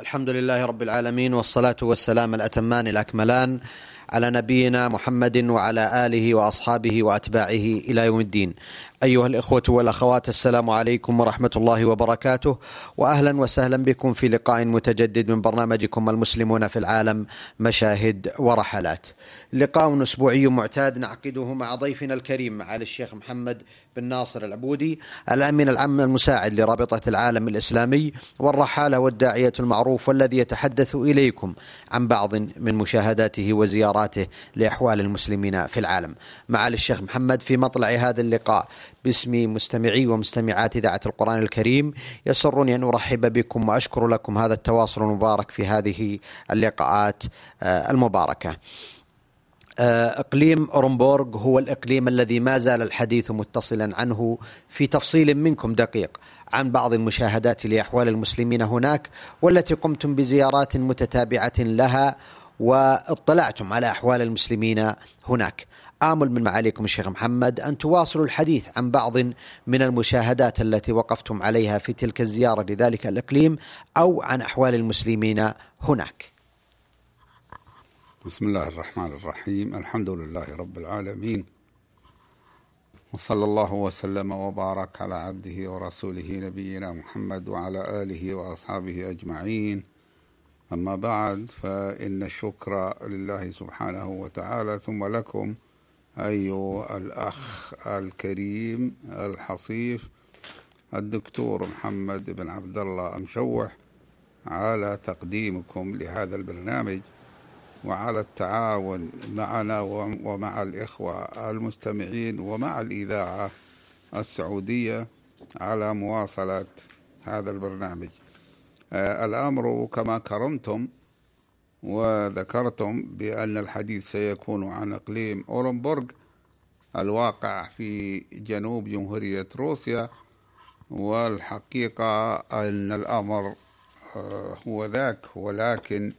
الحمد لله رب العالمين والصلاة والسلام الأتمان الأكملان على نبينا محمد وعلى آله وأصحابه وأتباعه إلى يوم الدين. أيها الإخوة والأخوات السلام عليكم ورحمة الله وبركاته وأهلا وسهلا بكم في لقاء متجدد من برنامجكم المسلمون في العالم مشاهد ورحلات. لقاء أسبوعي معتاد نعقده مع ضيفنا الكريم معالي الشيخ محمد بن ناصر العبودي الأمين العام المساعد لرابطة العالم الإسلامي والرحالة والداعية المعروف والذي يتحدث إليكم عن بعض من مشاهداته وزياراته لأحوال المسلمين في العالم. معالي الشيخ محمد في مطلع هذا اللقاء باسم مستمعي ومستمعات إذاعة القرآن الكريم يسرني أن أرحب بكم وأشكر لكم هذا التواصل المبارك في هذه اللقاءات المباركة. إقليم أورنبورغ هو الإقليم الذي ما زال الحديث متصلا عنه في تفصيل منكم دقيق عن بعض المشاهدات لأحوال المسلمين هناك والتي قمتم بزيارات متتابعة لها واطلعتم على أحوال المسلمين هناك. آمل من معاليكم الشيخ محمد أن تواصلوا الحديث عن بعض من المشاهدات التي وقفتم عليها في تلك الزيارة لذلك الإقليم أو عن أحوال المسلمين هناك بسم الله الرحمن الرحيم. الحمد لله رب العالمين. وصلى الله وسلم وبارك على عبده ورسوله نبينا محمد وعلى آله وأصحابه أجمعين. أما بعد فإن الشكر لله سبحانه وتعالى ثم لكم أيها الأخ الكريم الحصيف الدكتور محمد بن عبد الله مشوح على تقديمكم لهذا البرنامج. وعلى التعاون معنا ومع الإخوة المستمعين ومع الإذاعة السعودية على مواصلة هذا البرنامج. الأمر كما كرمتم وذكرتم بأن الحديث سيكون عن إقليم أورنبورغ الواقع في جنوب جمهورية روسيا والحقيقة أن الأمر هو ذاك ولكن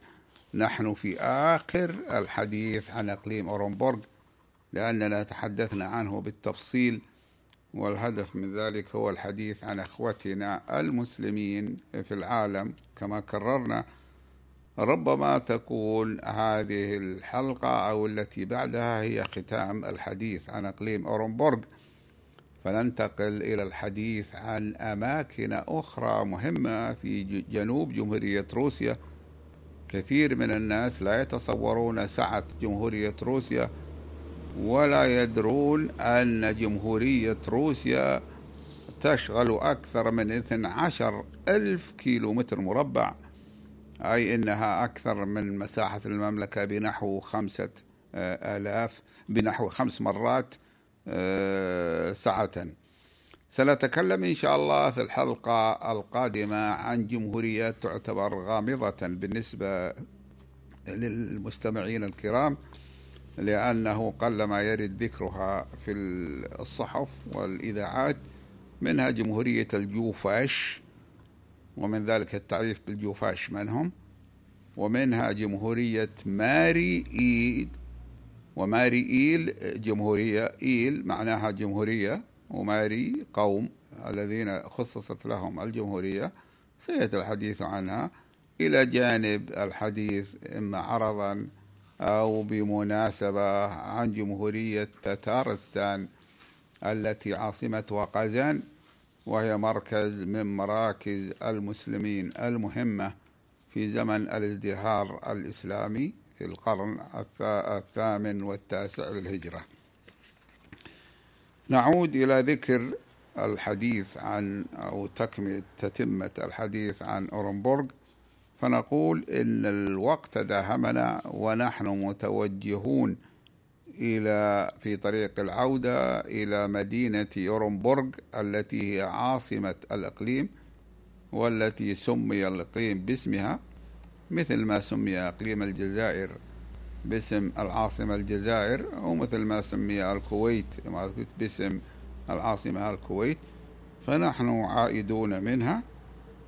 نحن في آخر الحديث عن إقليم أورنبورغ لأننا تحدثنا عنه بالتفصيل والهدف من ذلك هو الحديث عن إخوتنا المسلمين في العالم. كما كررنا ربما تكون هذه الحلقة أو التي بعدها هي ختام الحديث عن إقليم أورنبورغ. فننتقل إلى الحديث عن أماكن أخرى مهمة في جنوب جمهورية روسيا. كثير من الناس لا يتصورون سعة جمهورية روسيا ولا يدرون أن جمهورية روسيا تشغل أكثر من 12 ألف كيلو متر مربع أي أنها أكثر من مساحة المملكة بنحو خمسة آلاف بنحو خمس مرات سعة سنتكلم إن شاء الله في الحلقة القادمة عن جمهوريات تعتبر غامضة بالنسبة للمستمعين الكرام لأنه قلما يرد ذكرها في الصحف والإذاعات منها جمهورية الجوفاش ومن ذلك التعريف بالجوفاش من هم؟ ومنها جمهورية ماري إيل وماري إيل جمهورية إيل معناها جمهورية وماري قوم الذين خصصت لهم الجمهورية. سيأتي الحديث عنها إلى جانب الحديث إما عرضا أو بمناسبة عن جمهورية تتارستان التي عاصمتها قازان وهي مركز من مراكز المسلمين المهمة في زمن الازدهار الإسلامي في القرن الثامن والتاسع للهجرة. نعود إلى ذكر الحديث عن أو تكملة تتمة الحديث عن أورنبورغ فنقول إن الوقت داهمنا ونحن متوجهون إلى في طريق العودة إلى مدينة يورنبورغ التي هي عاصمة الإقليم والتي سمي الإقليم باسمها مثل ما سمي إقليم الجزائر باسم العاصمة الجزائر أو مثل ما سمي الكويت باسم العاصمة الكويت. فنحن عائدون منها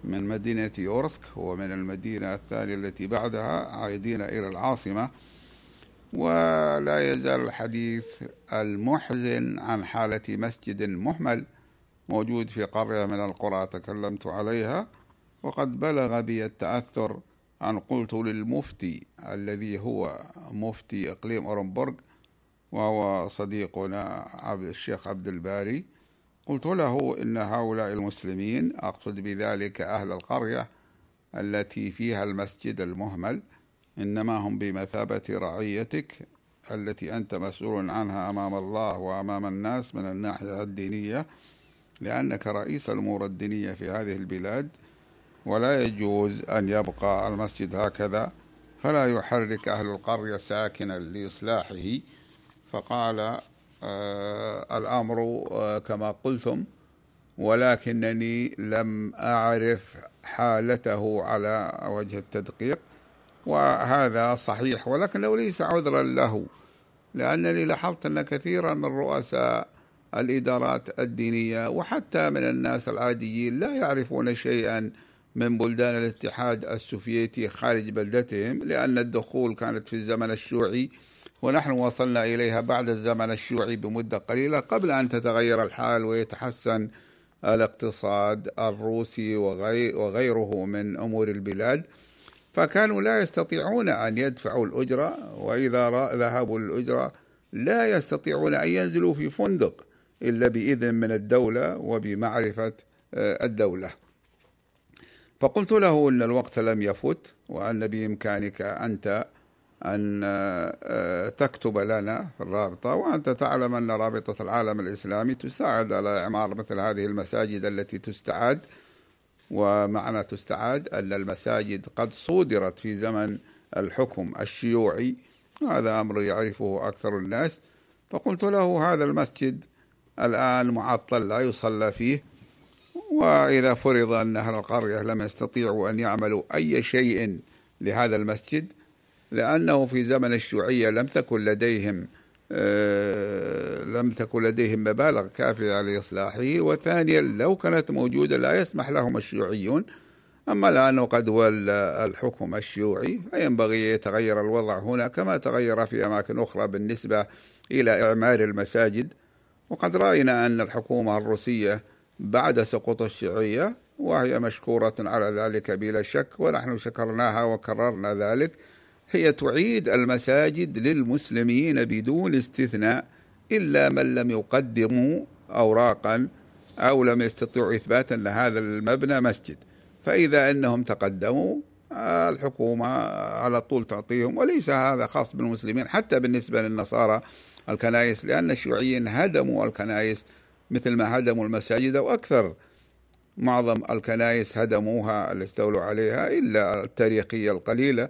من مدينة يورسك ومن المدينة الثانية التي بعدها عائدين إلى العاصمة. ولا يزال الحديث المحزن عن حالة مسجد مهمل موجود في قرية من القرى تكلمت عليها وقد بلغ بي التأثر أن قلت للمفتي الذي هو مفتي إقليم أورنبورغ وهو صديقنا عبد الشيخ عبد الباري قلت له إن هؤلاء المسلمين أقصد بذلك أهل القرية التي فيها المسجد المهمل إنما هم بمثابة رعيتك التي أنت مسؤول عنها أمام الله وأمام الناس من الناحية الدينية لأنك رئيس الأمور الدينية في هذه البلاد ولا يجوز أن يبقى المسجد هكذا فلا يحرك أهل القرية ساكنا لإصلاحه. فقال آه الأمر آه كما قلتم ولكنني لم أعرف حالته على وجه التدقيق وهذا صحيح ولكنه ليس عذرا له لأنني لاحظت أن كثيرا من رؤساء الإدارات الدينية وحتى من الناس العاديين لا يعرفون شيئا من بلدان الاتحاد السوفيتي خارج بلدتهم لأن الدخول كانت في الزمن الشيوعي ونحن وصلنا إليها بعد الزمن الشيوعي بمدة قليلة قبل أن تتغير الحال ويتحسن الاقتصاد الروسي وغيره من أمور البلاد. فكانوا لا يستطيعون أن يدفعوا الأجرة وإذا ذهبوا للأجرة لا يستطيعون أن ينزلوا في فندق إلا بإذن من الدولة وبمعرفة الدولة. فقلت له أن الوقت لم يفت وأن بإمكانك أنت أن تكتب لنا في الرابطة وأنت تعلم أن رابطة العالم الإسلامي تساعد على إعمار مثل هذه المساجد التي تستعاد ومعنى تستعاد أن المساجد قد صودرت في زمن الحكم الشيوعي. هذا أمر يعرفه أكثر الناس. فقلت له هذا المسجد الآن معطل لا يصلى فيه. وإذا فرض أن أهل القرية لم يستطيعوا أن يعملوا أي شيء لهذا المسجد لأنه في زمن الشيوعية لم تكن لديهم آه لم تكن لديهم مبالغ كافية لإصلاحه. وثانيا لو كانت موجودة لا يسمح لهم الشيوعيون. أما لأنه قد ولى الحكم الشيوعي فينبغي يتغير الوضع هنا كما تغير في أماكن أخرى بالنسبة إلى إعمار المساجد. وقد رأينا أن الحكومة الروسية بعد سقوط الشيوعية وهي مشكورة على ذلك بلا شك ونحن شكرناها وكررنا ذلك هي تعيد المساجد للمسلمين بدون استثناء إلا من لم يقدموا أوراقا أو لم يستطيعوا إثبات أن هذا المبنى مسجد. فإذا أنهم تقدموا الحكومة على طول تعطيهم وليس هذا خاص بالمسلمين حتى بالنسبة للنصارى الكنائس لأن الشيوعيين هدموا الكنائس مثل ما هدموا المساجد وأكثر معظم الكنائس هدموها اللي استولوا عليها إلا التاريخية القليلة.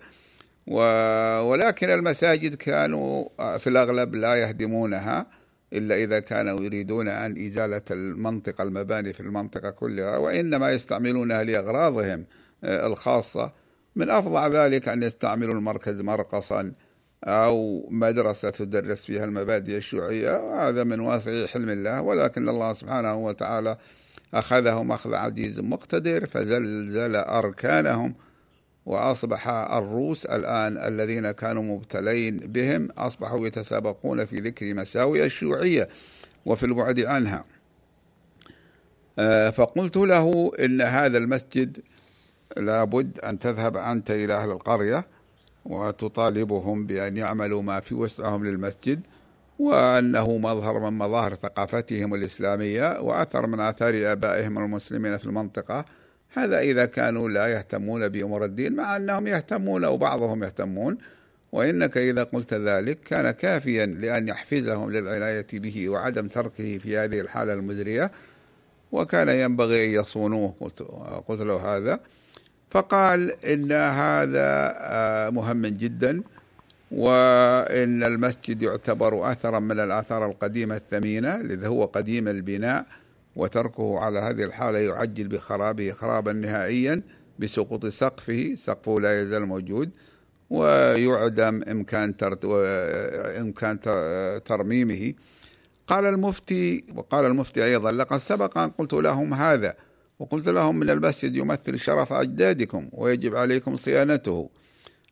ولكن المساجد كانوا في الأغلب لا يهدمونها إلا إذا كانوا يريدون أن إزالة المنطقة المباني في المنطقة كلها وإنما يستعملونها لأغراضهم الخاصة. من أفضع ذلك أن يستعملوا المركز مرقصا. أو مدرسة تدرس فيها المبادئ الشيوعية وهذا من واسع حلم الله ولكن الله سبحانه وتعالى أخذهم أخذ عزيز مقتدر فزلزل أركانهم وأصبح الروس الآن الذين كانوا مبتلين بهم أصبحوا يتسابقون في ذكر مساوئ الشيوعية وفي البعد عنها. فقلت له إن هذا المسجد لابد أن تذهب أنت إلى أهل القرية وتطالبهم بأن يعملوا ما في وسعهم للمسجد وأنه مظهر من مظاهر ثقافتهم الإسلامية وأثر من آثار آبائهم المسلمين في المنطقة. هذا إذا كانوا لا يهتمون بأمور الدين مع أنهم يهتمون وبعضهم يهتمون. وإنك إذا قلت ذلك كان كافيا لأن يحفزهم للعناية به وعدم تركه في هذه الحالة المزرية. وكان ينبغي أن يصونوه قلت, قلت له هذا. فقال إن هذا مهم جدا وإن المسجد يعتبر أثرا من الآثار القديمة الثمينة لذا هو قديم البناء وتركه على هذه الحالة يعجل بخرابه خرابا نهائيا بسقوط سقفه سقفه لا يزال موجود ويعدم إمكان إمكان ترميمه. قال المفتي وقال المفتي أيضا لقد سبق أن قلت لهم هذا وقلت لهم من المسجد يمثل شرف أجدادكم ويجب عليكم صيانته.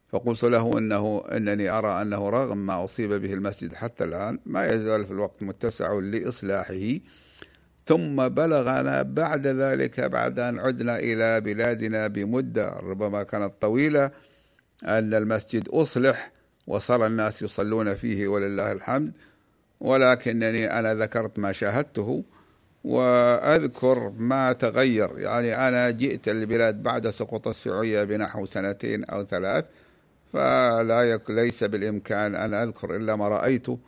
فقلت له إنه إنني أرى أنه رغم ما أصيب به المسجد حتى الآن ما يزال في الوقت متسع لإصلاحه. ثم بلغنا بعد ذلك بعد أن عدنا إلى بلادنا بمدة ربما كانت طويلة أن المسجد أصلح وصار الناس يصلون فيه ولله الحمد. ولكنني أنا ذكرت ما شاهدته وأذكر ما تغير. يعني أنا جئت البلاد بعد سقوط السعودية بنحو سنتين أو ثلاث فلا يك ليس بالإمكان أن أذكر إلا ما رأيته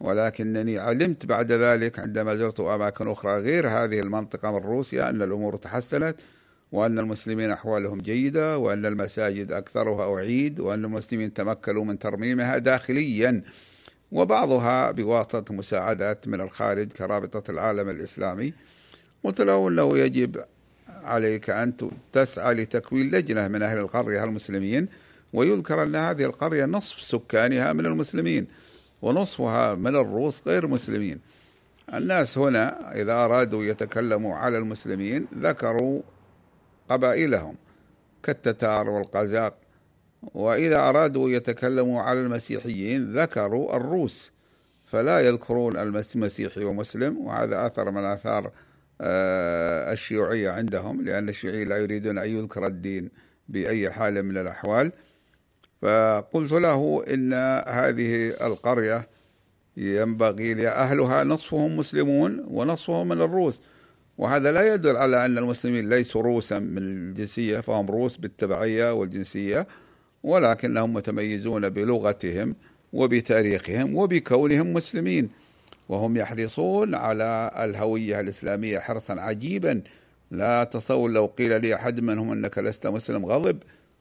ولكنني علمت بعد ذلك عندما زرت أماكن أخرى غير هذه المنطقة من روسيا أن الأمور تحسنت وأن المسلمين أحوالهم جيدة وأن المساجد أكثرها أعيد وأن المسلمين تمكنوا من ترميمها داخليا. وبعضها بواسطة مساعدات من الخارج كرابطة العالم الإسلامي قلت له أنه يجب عليك أن تسعى لتكوين لجنة من أهل القرية المسلمين ويذكر أن هذه القرية نصف سكانها من المسلمين ونصفها من الروس غير مسلمين. الناس هنا إذا أرادوا يتكلموا على المسلمين ذكروا قبائلهم كالتتار والقزاق وإذا أرادوا يتكلموا على المسيحيين ذكروا الروس فلا يذكرون المسيحي ومسلم وهذا أثر من آثار آه، الشيوعية عندهم لأن الشيوعيين لا يريدون أن يذكر الدين بأي حال من الأحوال. فقلت له إن هذه القرية ينبغي لأهلها نصفهم مسلمون ونصفهم من الروس. وهذا لا يدل على أن المسلمين ليسوا روسا من الجنسية فهم روس بالتبعية والجنسية. ولكنهم متميزون بلغتهم وبتاريخهم وبكونهم مسلمين وهم يحرصون على الهوية الإسلامية حرصا عجيبا. لا تصور لو قيل لي أحد منهم أنك لست مسلم غضب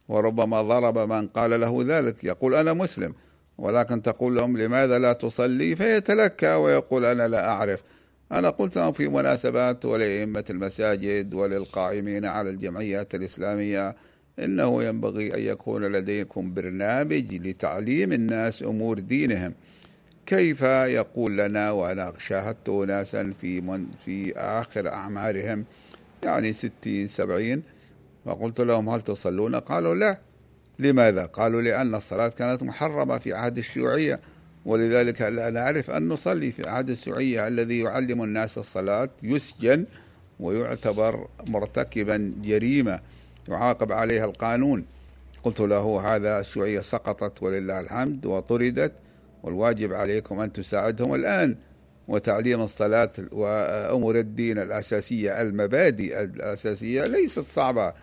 وربما ضرب من قال له ذلك. يقول أنا مسلم ولكن تقول لهم لماذا لا تصلي؟ فيتلكى ويقول أنا لا أعرف. أنا قلت لهم في مناسبات ولأئمة المساجد وللقائمين على الجمعيات الإسلامية إنه ينبغي أن يكون لديكم برنامج لتعليم الناس أمور دينهم. كيف يقول لنا وأنا شاهدت ناسا في من في آخر أعمارهم يعني ستين سبعين فقلت لهم هل تصلون؟ قالوا لا. لماذا؟ قالوا لأن الصلاة كانت محرمة في عهد الشيوعية ولذلك لا نعرف أن نصلي في عهد الشيوعية الذي يعلم الناس الصلاة يسجن ويعتبر مرتكبا جريمة يعاقب عليها القانون. قلت له هذا الشيوعية سقطت ولله الحمد وطردت والواجب عليكم أن تساعدهم الآن وتعليم الصلاة وأمور الدين الأساسية المبادئ الأساسية ليست صعبة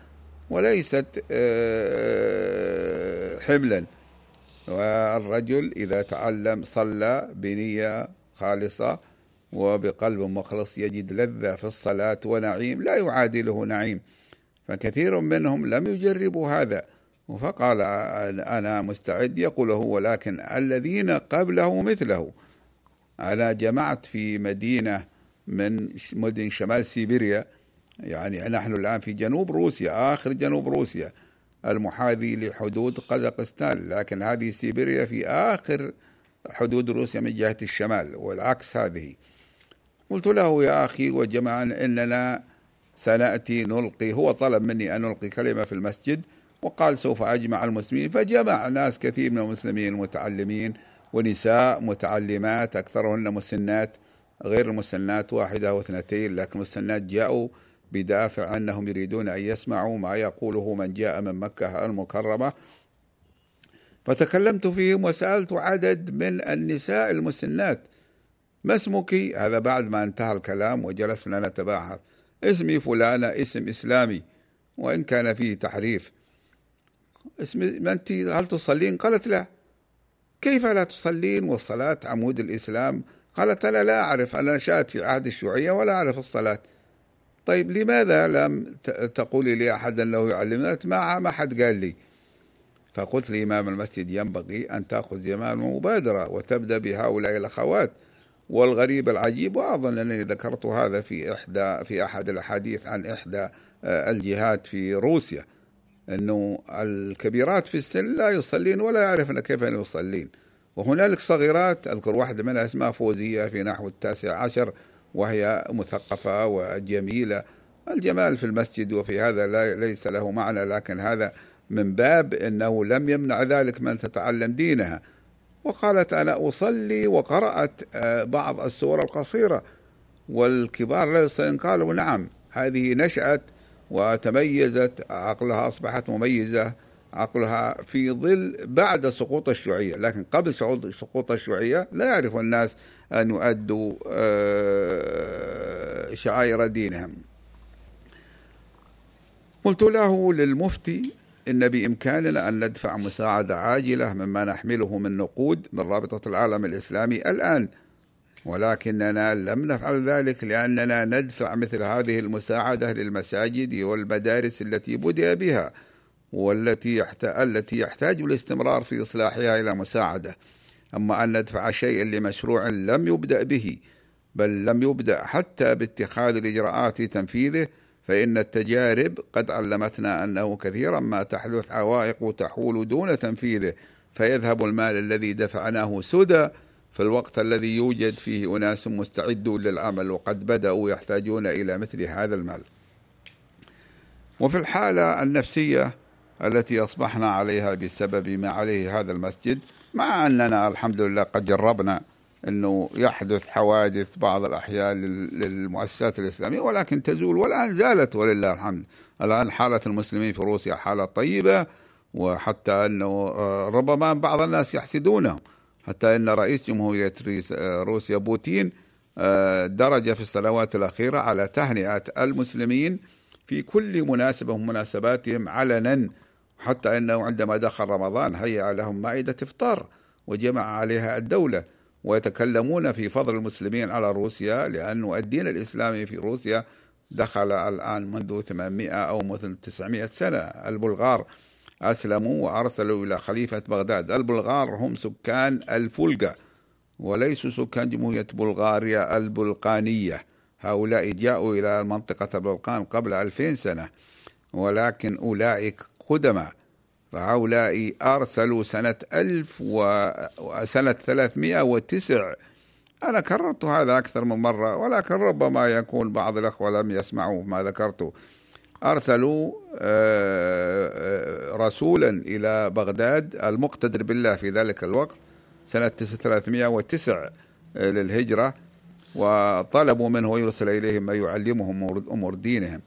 وليست آه، حملا. والرجل إذا تعلم صلى بنية خالصة وبقلب مخلص يجد لذة في الصلاة ونعيم لا يعادله نعيم. فكثير منهم لم يجربوا هذا. فقال أنا مستعد يقول هو ولكن الذين قبله مثله. أنا جمعت في مدينة من مدن شمال سيبيريا. يعني نحن الآن في جنوب روسيا آخر جنوب روسيا. المحاذي لحدود قزاقستان لكن هذه سيبيريا في آخر حدود روسيا من جهة الشمال والعكس هذه. قلت له يا أخي وجماعة إننا سنأتي نلقي هو طلب مني أن ألقي كلمة في المسجد وقال سوف أجمع المسلمين. فجمع ناس كثير من المسلمين المتعلمين ونساء متعلمات أكثرهن مسنات غير المسنات واحدة أو اثنتين لكن المسنات جاءوا بدافع أنهم يريدون أن يسمعوا ما يقوله من جاء من مكة المكرمة. فتكلمت فيهم وسألت عدد من النساء المسنات ما اسمك؟ هذا بعد ما انتهى الكلام وجلسنا نتباحث اسمي فلانة اسم إسلامي وإن كان فيه تحريف. اسمي ما أنت هل تصلين؟ قالت لا. كيف لا تصلين؟ والصلاة عمود الإسلام. قالت أنا لا أعرف أنا نشأت في عهد الشيوعية ولا أعرف الصلاة. طيب لماذا لم تقولي لي أحد أنه يعلمنا ما ما حد قال لي. فقلت لإمام المسجد ينبغي أن تأخذ زمان مبادرة وتبدأ بهؤلاء الأخوات. والغريب العجيب وأظن أنني ذكرت هذا في إحدى في أحد الأحاديث عن إحدى آه، الجهات في روسيا أنه الكبيرات في السن لا يصلين ولا يعرفن كيف يصلين. وهنالك صغيرات أذكر واحدة منها اسمها فوزية في نحو التاسع عشر وهي مثقفة وجميلة. الجمال في المسجد وفي هذا ليس له معنى لكن هذا من باب أنه لم يمنع ذلك من تتعلم دينها. وقالت أنا أصلي وقرأت آه، بعض السور القصيرة. والكبار لا يستطيعون قالوا نعم هذه نشأت وتميزت عقلها أصبحت مميزة عقلها في ظل بعد سقوط الشيوعية. لكن قبل سقوط الشيوعية لا يعرف الناس أن يؤدوا آه، شعائر دينهم. قلت له للمفتي إن بإمكاننا أن ندفع مساعدة عاجلة مما نحمله من نقود من رابطة العالم الإسلامي الآن. ولكننا لم نفعل ذلك لأننا ندفع مثل هذه المساعدة للمساجد والمدارس التي بدأ بها والتي التي يحتاج الاستمرار في إصلاحها إلى مساعدة. أما أن ندفع شيئا لمشروع لم يبدأ به بل لم يبدأ حتى باتخاذ الإجراءات تنفيذه فإن التجارب قد علمتنا أنه كثيرا ما تحدث عوائق تحول دون تنفيذه فيذهب المال الذي دفعناه سدى في الوقت الذي يوجد فيه أناس مستعدون للعمل وقد بدأوا يحتاجون إلى مثل هذا المال. وفي الحالة النفسية التي أصبحنا عليها بسبب ما عليه هذا المسجد مع أننا الحمد لله قد جربنا أنه يحدث حوادث بعض الأحيان للمؤسسات الإسلامية ولكن تزول والآن زالت ولله الحمد. الآن حالة المسلمين في روسيا حالة طيبة وحتى أنه آه، ربما بعض الناس يحسدونه. حتى أن رئيس جمهورية آه، روسيا بوتين آه، درج في السنوات الأخيرة على تهنئة المسلمين في كل مناسبة من مناسباتهم علنا. حتى أنه عندما دخل رمضان هيأ لهم مائدة إفطار وجمع عليها الدولة. ويتكلمون في فضل المسلمين على روسيا لأن الدين الإسلامي في روسيا دخل الآن منذ 800 أو مثل 900 سنة. البلغار أسلموا وأرسلوا إلى خليفة بغداد. البلغار هم سكان الفولجا وليسوا سكان جمهورية بلغاريا البلقانية. هؤلاء جاءوا إلى منطقة البلقان قبل ألفين سنة ولكن أولئك قدماء فهؤلاء أرسلوا سنة ألف وسنة ثلاثمائة وتسع. أنا كررت هذا أكثر من مرة ولكن ربما يكون بعض الأخوة لم يسمعوا ما ذكرته. أرسلوا آه، آه، رسولا إلى بغداد المقتدر بالله في ذلك الوقت سنة 309 آه، للهجرة وطلبوا منه يرسل إليهم ما يعلمهم أمور دينهم.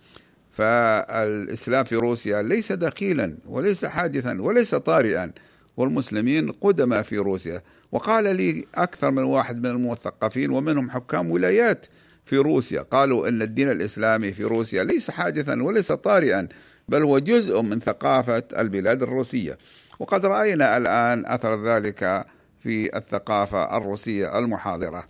فالإسلام في روسيا ليس دخيلا وليس حادثا وليس طارئا والمسلمين قدما في روسيا. وقال لي أكثر من واحد من المثقفين ومنهم حكام ولايات في روسيا قالوا أن الدين الإسلامي في روسيا ليس حادثا وليس طارئا بل هو جزء من ثقافة البلاد الروسية. وقد رأينا الآن أثر ذلك في الثقافة الروسية المحاضرة.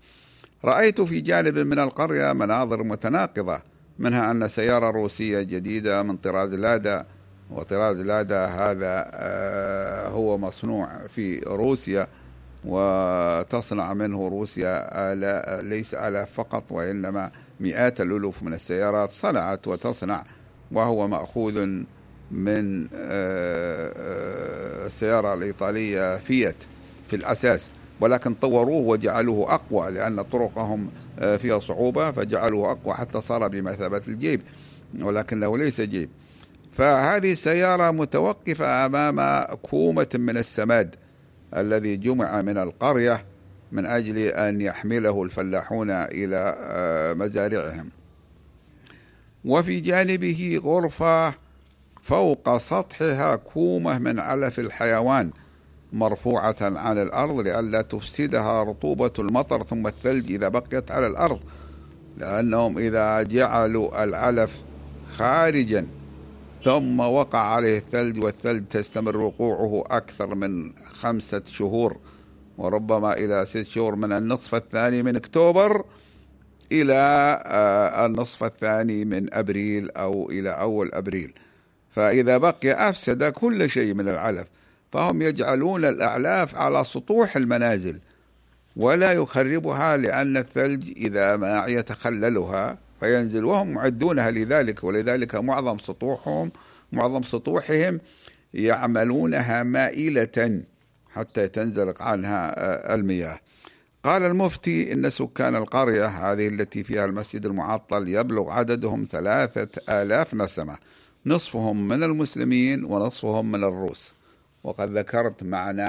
رأيت في جانب من القرية مناظر متناقضة منها أن سيارة روسية جديدة من طراز لادا وطراز لادا هذا آه، هو مصنوع في روسيا وتصنع منه روسيا آلاء ليس آلاف فقط وإنما مئات الألوف من السيارات صنعت وتصنع وهو مأخوذ من آه، آه، السيارة الإيطالية فيات في الأساس. ولكن طوروه وجعلوه أقوى لأن طرقهم آه، فيها صعوبة فجعلوه أقوى حتى صار بمثابة الجيب ولكنه ليس جيب. فهذه السيارة متوقفة أمام كومة من السماد الذي جمع من القرية من أجل أن يحمله الفلاحون إلى آه، مزارعهم. وفي جانبه غرفة فوق سطحها كومة من علف الحيوان مرفوعة عن الأرض لئلا تفسدها رطوبة المطر ثم الثلج إذا بقيت على الأرض لأنهم إذا جعلوا العلف خارجا ثم وقع عليه الثلج والثلج تستمر وقوعه أكثر من خمسة شهور وربما إلى ست شهور من النصف الثاني من أكتوبر إلى آه، النصف الثاني من أبريل أو إلى أول أبريل. فإذا بقي أفسد كل شيء من العلف فهم يجعلون الأعلاف على سطوح المنازل ولا يخربها لأن الثلج إذا ما يتخللها فينزل وهم معدونها لذلك ولذلك معظم سطوحهم معظم سطوحهم يعملونها مائلة حتى تنزلق عنها آه، المياه. قال المفتي إن سكان القرية هذه التي فيها المسجد المعطل يبلغ عددهم ثلاثة آلاف نسمة نصفهم من المسلمين ونصفهم من الروس. وقد ذكرت معنا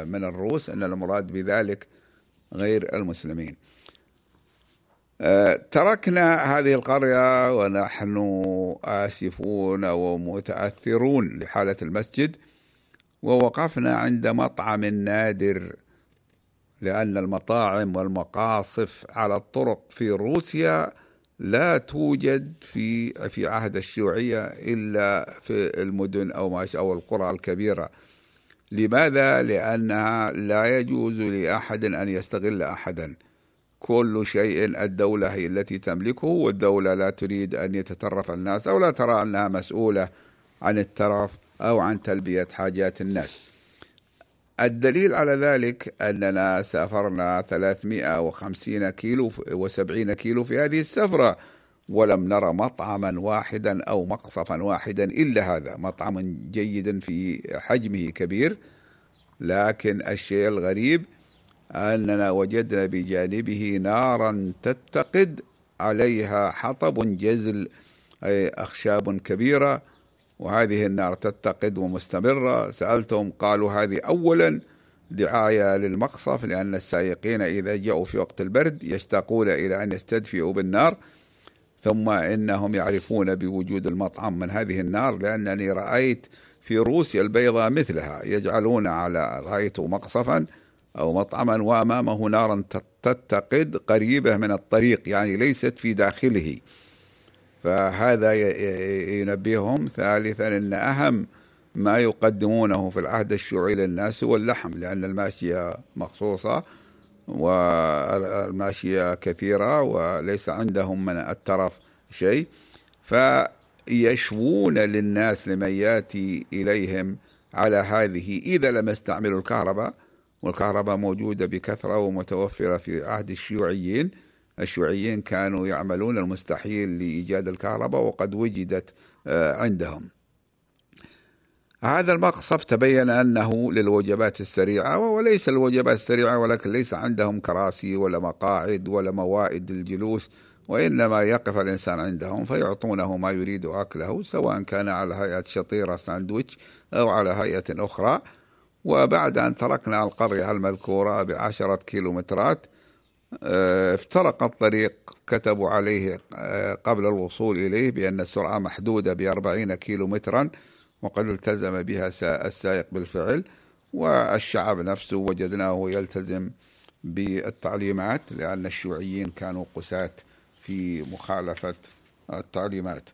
آه، من الروس أن المراد بذلك غير المسلمين. آه، تركنا هذه القرية ونحن آسفون ومتأثرون لحالة المسجد ووقفنا عند مطعم نادر لأن المطاعم والمقاصف على الطرق في روسيا لا توجد في في عهد الشيوعية إلا في المدن أو أو القرى الكبيرة. لماذا؟ لأنها لا يجوز لأحد أن يستغل أحدا. كل شيء الدولة هي التي تملكه والدولة لا تريد أن يتطرف الناس أو لا ترى أنها مسؤولة عن الترف أو عن تلبية حاجات الناس. الدليل على ذلك أننا سافرنا 350 كيلو و70 كيلو في هذه السفرة. ولم نرى مطعما واحدا أو مقصفا واحدا إلا هذا مطعم جيد في حجمه كبير لكن الشيء الغريب أننا وجدنا بجانبه نارا تتقد عليها حطب جزل أي أخشاب كبيرة وهذه النار تتقد ومستمرة. سألتهم قالوا هذه أولا دعاية للمقصف لأن السائقين إذا جاءوا في وقت البرد يشتاقون إلى أن يستدفئوا بالنار. ثم إنهم يعرفون بوجود المطعم من هذه النار لأنني رأيت في روسيا البيضاء مثلها يجعلون على رأيت مقصفا أو مطعما وأمامه نارا تتقد قريبة من الطريق يعني ليست في داخله. فهذا ينبههم ثالثا أن أهم ما يقدمونه في العهد الشيوعي للناس هو اللحم لأن الماشية مخصوصة والماشية كثيرة وليس عندهم من الترف شيء فيشوون للناس لمن يأتي إليهم على هذه. إذا لم يستعملوا الكهرباء والكهرباء موجودة بكثرة ومتوفرة في عهد الشيوعيين. الشيوعيين كانوا يعملون المستحيل لإيجاد الكهرباء وقد وجدت آه، عندهم. هذا المقصف تبين أنه للوجبات السريعة وليس الوجبات السريعة ولكن ليس عندهم كراسي ولا مقاعد ولا موائد الجلوس وإنما يقف الإنسان عندهم فيعطونه ما يريد أكله سواء كان على هيئة شطيرة ساندويتش أو على هيئة أخرى. وبعد أن تركنا القرية المذكورة بعشرة كيلومترات آه، افترق الطريق كتبوا عليه آه، قبل الوصول إليه بأن السرعة محدودة بأربعين كيلو مترا وقد التزم بها السائق بالفعل والشعب نفسه وجدناه يلتزم بالتعليمات لأن الشيوعيين كانوا قساة في مخالفة التعليمات.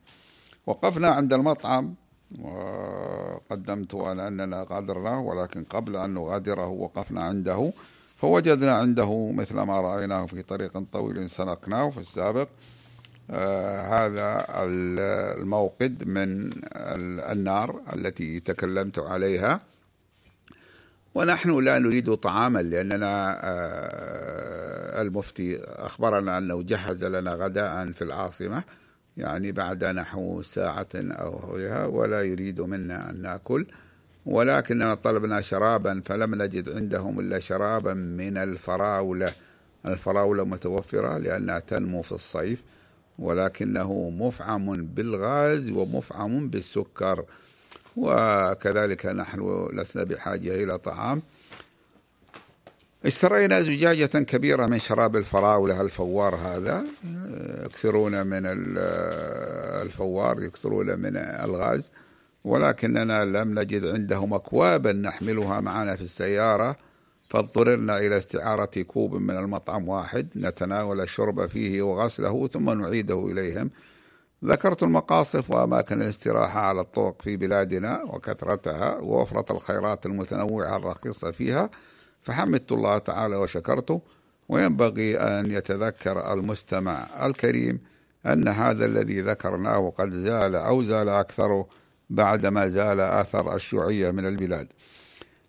وقفنا عند المطعم وقدمت أنا أننا غادرناه ولكن قبل أن نغادره وقفنا عنده فوجدنا عنده مثل ما رأيناه في طريق طويل سلكناه في السابق. هذا الموقد من النار التي تكلمت عليها. ونحن لا نريد طعاما لأننا آه المفتي أخبرنا أنه جهز لنا غداء في العاصمة يعني بعد نحو ساعة أو غيرها ولا يريد منا أن نأكل. ولكننا طلبنا شرابا فلم نجد عندهم إلا شرابا من الفراولة. الفراولة متوفرة لأنها تنمو في الصيف. ولكنه مفعم بالغاز ومفعم بالسكر. وكذلك نحن لسنا بحاجة إلى طعام. اشترينا زجاجة كبيرة من شراب الفراولة الفوار هذا. يكثرون من الفوار يكثرون من الغاز. ولكننا لم نجد عندهم أكوابا نحملها معنا في السيارة. فاضطررنا إلى استعارة كوب من المطعم واحد نتناول الشرب فيه وغسله ثم نعيده إليهم. ذكرت المقاصف وأماكن الاستراحة على الطرق في بلادنا وكثرتها ووفرة الخيرات المتنوعة الرخيصة فيها فحمدت الله تعالى وشكرته. وينبغي أن يتذكر المستمع الكريم أن هذا الذي ذكرناه قد زال أو زال أكثره بعدما زال أثر الشيوعية من البلاد.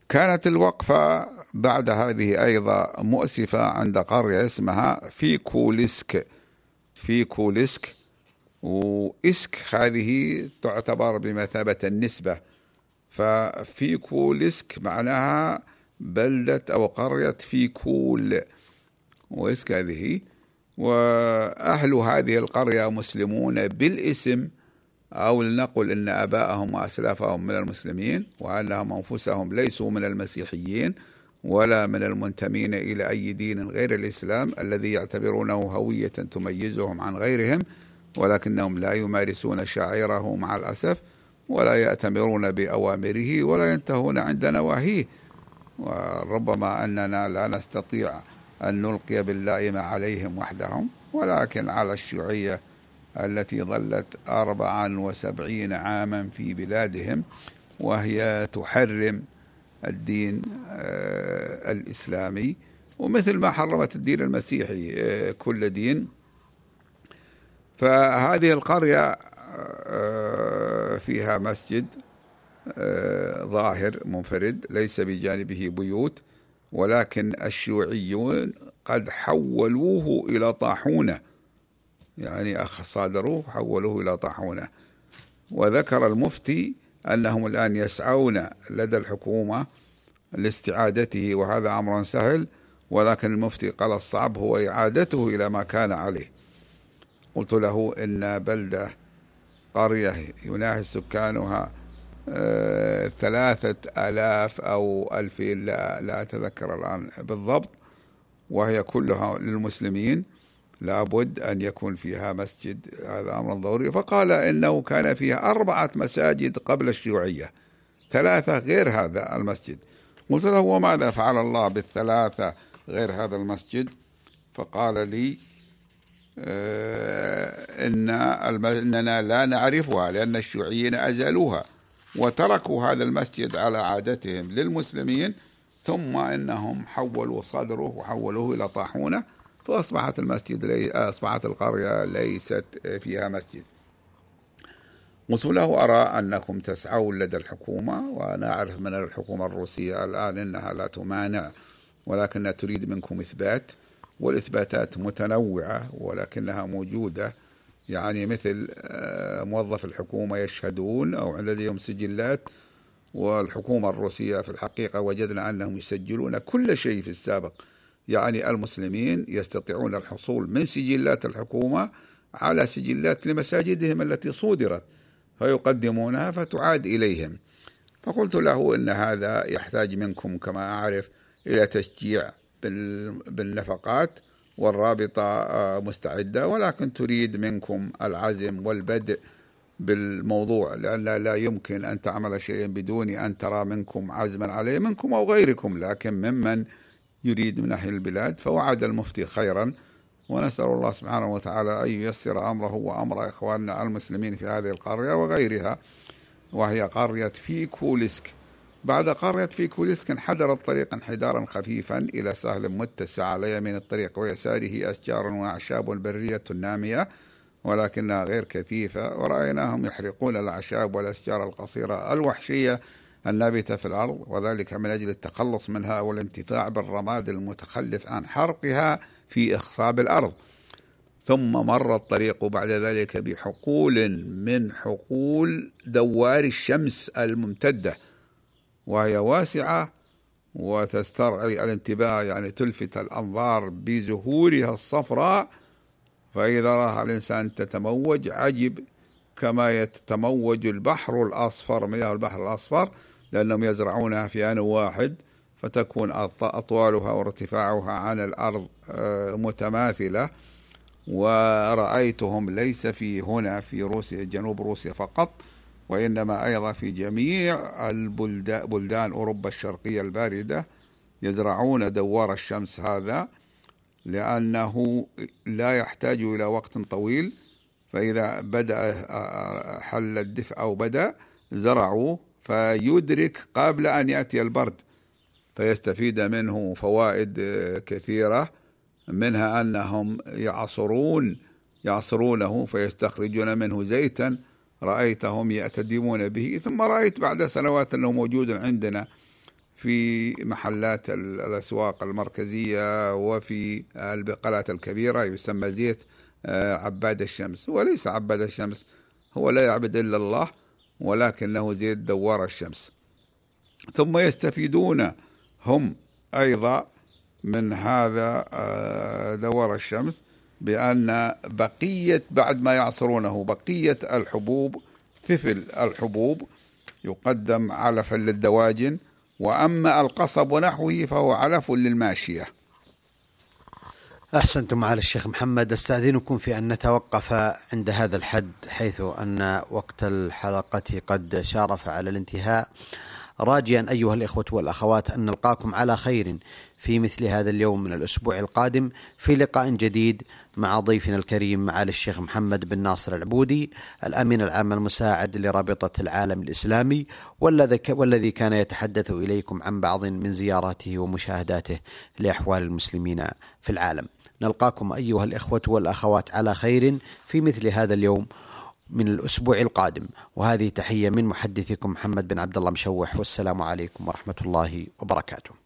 كانت الوقفة بعد هذه أيضا مؤسفة عند قرية اسمها فيكوليسك. فيكوليسك. وإسك هذه تعتبر بمثابة النسبة. ففيكوليسك معناها بلدة أو قرية فيكول. وإسك هذه. وأهل هذه القرية مسلمون بالاسم. أو لنقل أن أباءهم وأسلافهم من المسلمين وأنهم أنفسهم ليسوا من المسيحيين. ولا من المنتمين إلى أي دين غير الإسلام الذي يعتبرونه هوية تميزهم عن غيرهم ولكنهم لا يمارسون شعائره مع الأسف ولا يأتمرون بأوامره ولا ينتهون عند نواهيه. وربما أننا لا نستطيع أن نلقي باللائمة عليهم وحدهم ولكن على الشيوعية التي ظلت أربعا وسبعين عاما في بلادهم وهي تحرم الدين آه، الإسلامي ومثل ما حرمت الدين المسيحي آه، كل دين. فهذه القرية آه، فيها مسجد ظاهر منفرد ليس بجانبه بيوت ولكن الشيوعيون قد حولوه إلى طاحونة. يعني صادروه حولوه إلى طاحونة. وذكر المفتي أنهم الآن يسعون لدى الحكومة لاستعادته وهذا أمر سهل ولكن المفتي قال الصعب هو إعادته إلى ما كان عليه. قلت له إن بلدة قرية يناهز سكانها آه، ثلاثة آلاف أو ألفين لا, لا أتذكر الآن بالضبط وهي كلها للمسلمين. لابد أن يكون فيها مسجد هذا أمر ضروري. فقال إنه كان فيها أربعة مساجد قبل الشيوعية ثلاثة غير هذا المسجد. قلت له وماذا فعل الله بالثلاثة غير هذا المسجد؟ فقال لي آه، إن إننا لا نعرفها لأن الشيوعيين أزالوها وتركوا هذا المسجد على عادتهم للمسلمين ثم إنهم حولوا صدره وحولوه إلى طاحونة. فأصبحت المسجد لي أصبحت القرية ليست فيها مسجد. قلت له أرى أنكم تسعون لدى الحكومة وأنا أعرف من الحكومة الروسية الآن أنها لا تمانع ولكنها تريد منكم إثبات والإثباتات متنوعة ولكنها موجودة. يعني مثل آه، موظف الحكومة يشهدون أو لديهم سجلات والحكومة الروسية في الحقيقة وجدنا أنهم يسجلون كل شيء في السابق. يعني المسلمين يستطيعون الحصول من سجلات الحكومة على سجلات لمساجدهم التي صودرت فيقدمونها فتعاد إليهم. فقلت له إن هذا يحتاج منكم كما أعرف إلى تشجيع بالنفقات والرابطة آه، مستعدة ولكن تريد منكم العزم والبدء بالموضوع لأن لا يمكن أن تعمل شيئا بدون أن ترى منكم عزما عليه منكم أو غيركم لكن ممن يريد من أهل البلاد فوعد المفتي خيرا ونسأل الله سبحانه وتعالى أن ييسر أمره وأمر إخواننا المسلمين في هذه القرية وغيرها وهي قرية فيكولسك بعد قرية فيكولسك انحدر الطريق انحدارا خفيفا إلى سهل متسع على يمين الطريق ويساره أشجار وأعشاب برية نامية ولكنها غير كثيفة ورأيناهم يحرقون الأعشاب والأشجار القصيرة الوحشية النابتة في الأرض وذلك من أجل التخلص منها والانتفاع بالرماد المتخلف عن حرقها في إخصاب الأرض. ثم مر الطريق بعد ذلك بحقول من حقول دوار الشمس الممتدة وهي واسعة وتسترعي الانتباه يعني تلفت الأنظار بزهورها الصفراء. فإذا رأى الإنسان تتموج عجب كما يتموج البحر الأصفر مياه البحر الأصفر. لأنهم يزرعونها في آن واحد فتكون أطوالها وارتفاعها عن الأرض آه، متماثلة. ورأيتهم ليس في هنا في روسيا جنوب روسيا فقط وإنما أيضا في جميع البلدان بلدان أوروبا الشرقية الباردة يزرعون دوار الشمس هذا لأنه لا يحتاج إلى وقت طويل. فإذا بدأ آه، حل الدفء أو بدأ زرعوه فيدرك قبل أن يأتي البرد فيستفيد منه فوائد كثيرة منها أنهم يعصرون يعصرونه فيستخرجون منه زيتا رأيتهم يأتدمون به ثم رأيت بعد سنوات أنه موجود عندنا في محلات الأسواق المركزية وفي البقالات الكبيرة يسمى زيت آه، عباد الشمس. وليس عباد الشمس هو لا يعبد إلا الله. ولكنه زيت دوار الشمس. ثم يستفيدون هم أيضا من هذا آه، دوار الشمس بأن بقية بعد ما يعصرونه بقية الحبوب ثفل الحبوب يقدم علفا للدواجن وأما القصب ونحوه فهو علف للماشية. أحسنتم معالي الشيخ محمد. أستأذنكم في أن نتوقف عند هذا الحد حيث أن وقت الحلقة قد شارف على الانتهاء. راجيا أيها الإخوة والأخوات أن نلقاكم على خير في مثل هذا اليوم من الأسبوع القادم في لقاء جديد مع ضيفنا الكريم معالي الشيخ محمد بن ناصر العبودي الأمين العام المساعد لرابطة العالم الإسلامي والذي كان يتحدث إليكم عن بعض من زياراته ومشاهداته لأحوال المسلمين في العالم. نلقاكم أيها الإخوة والأخوات على خير في مثل هذا اليوم من الأسبوع القادم. وهذه تحية من محدثكم محمد بن عبد الله مشوح والسلام عليكم ورحمة الله وبركاته.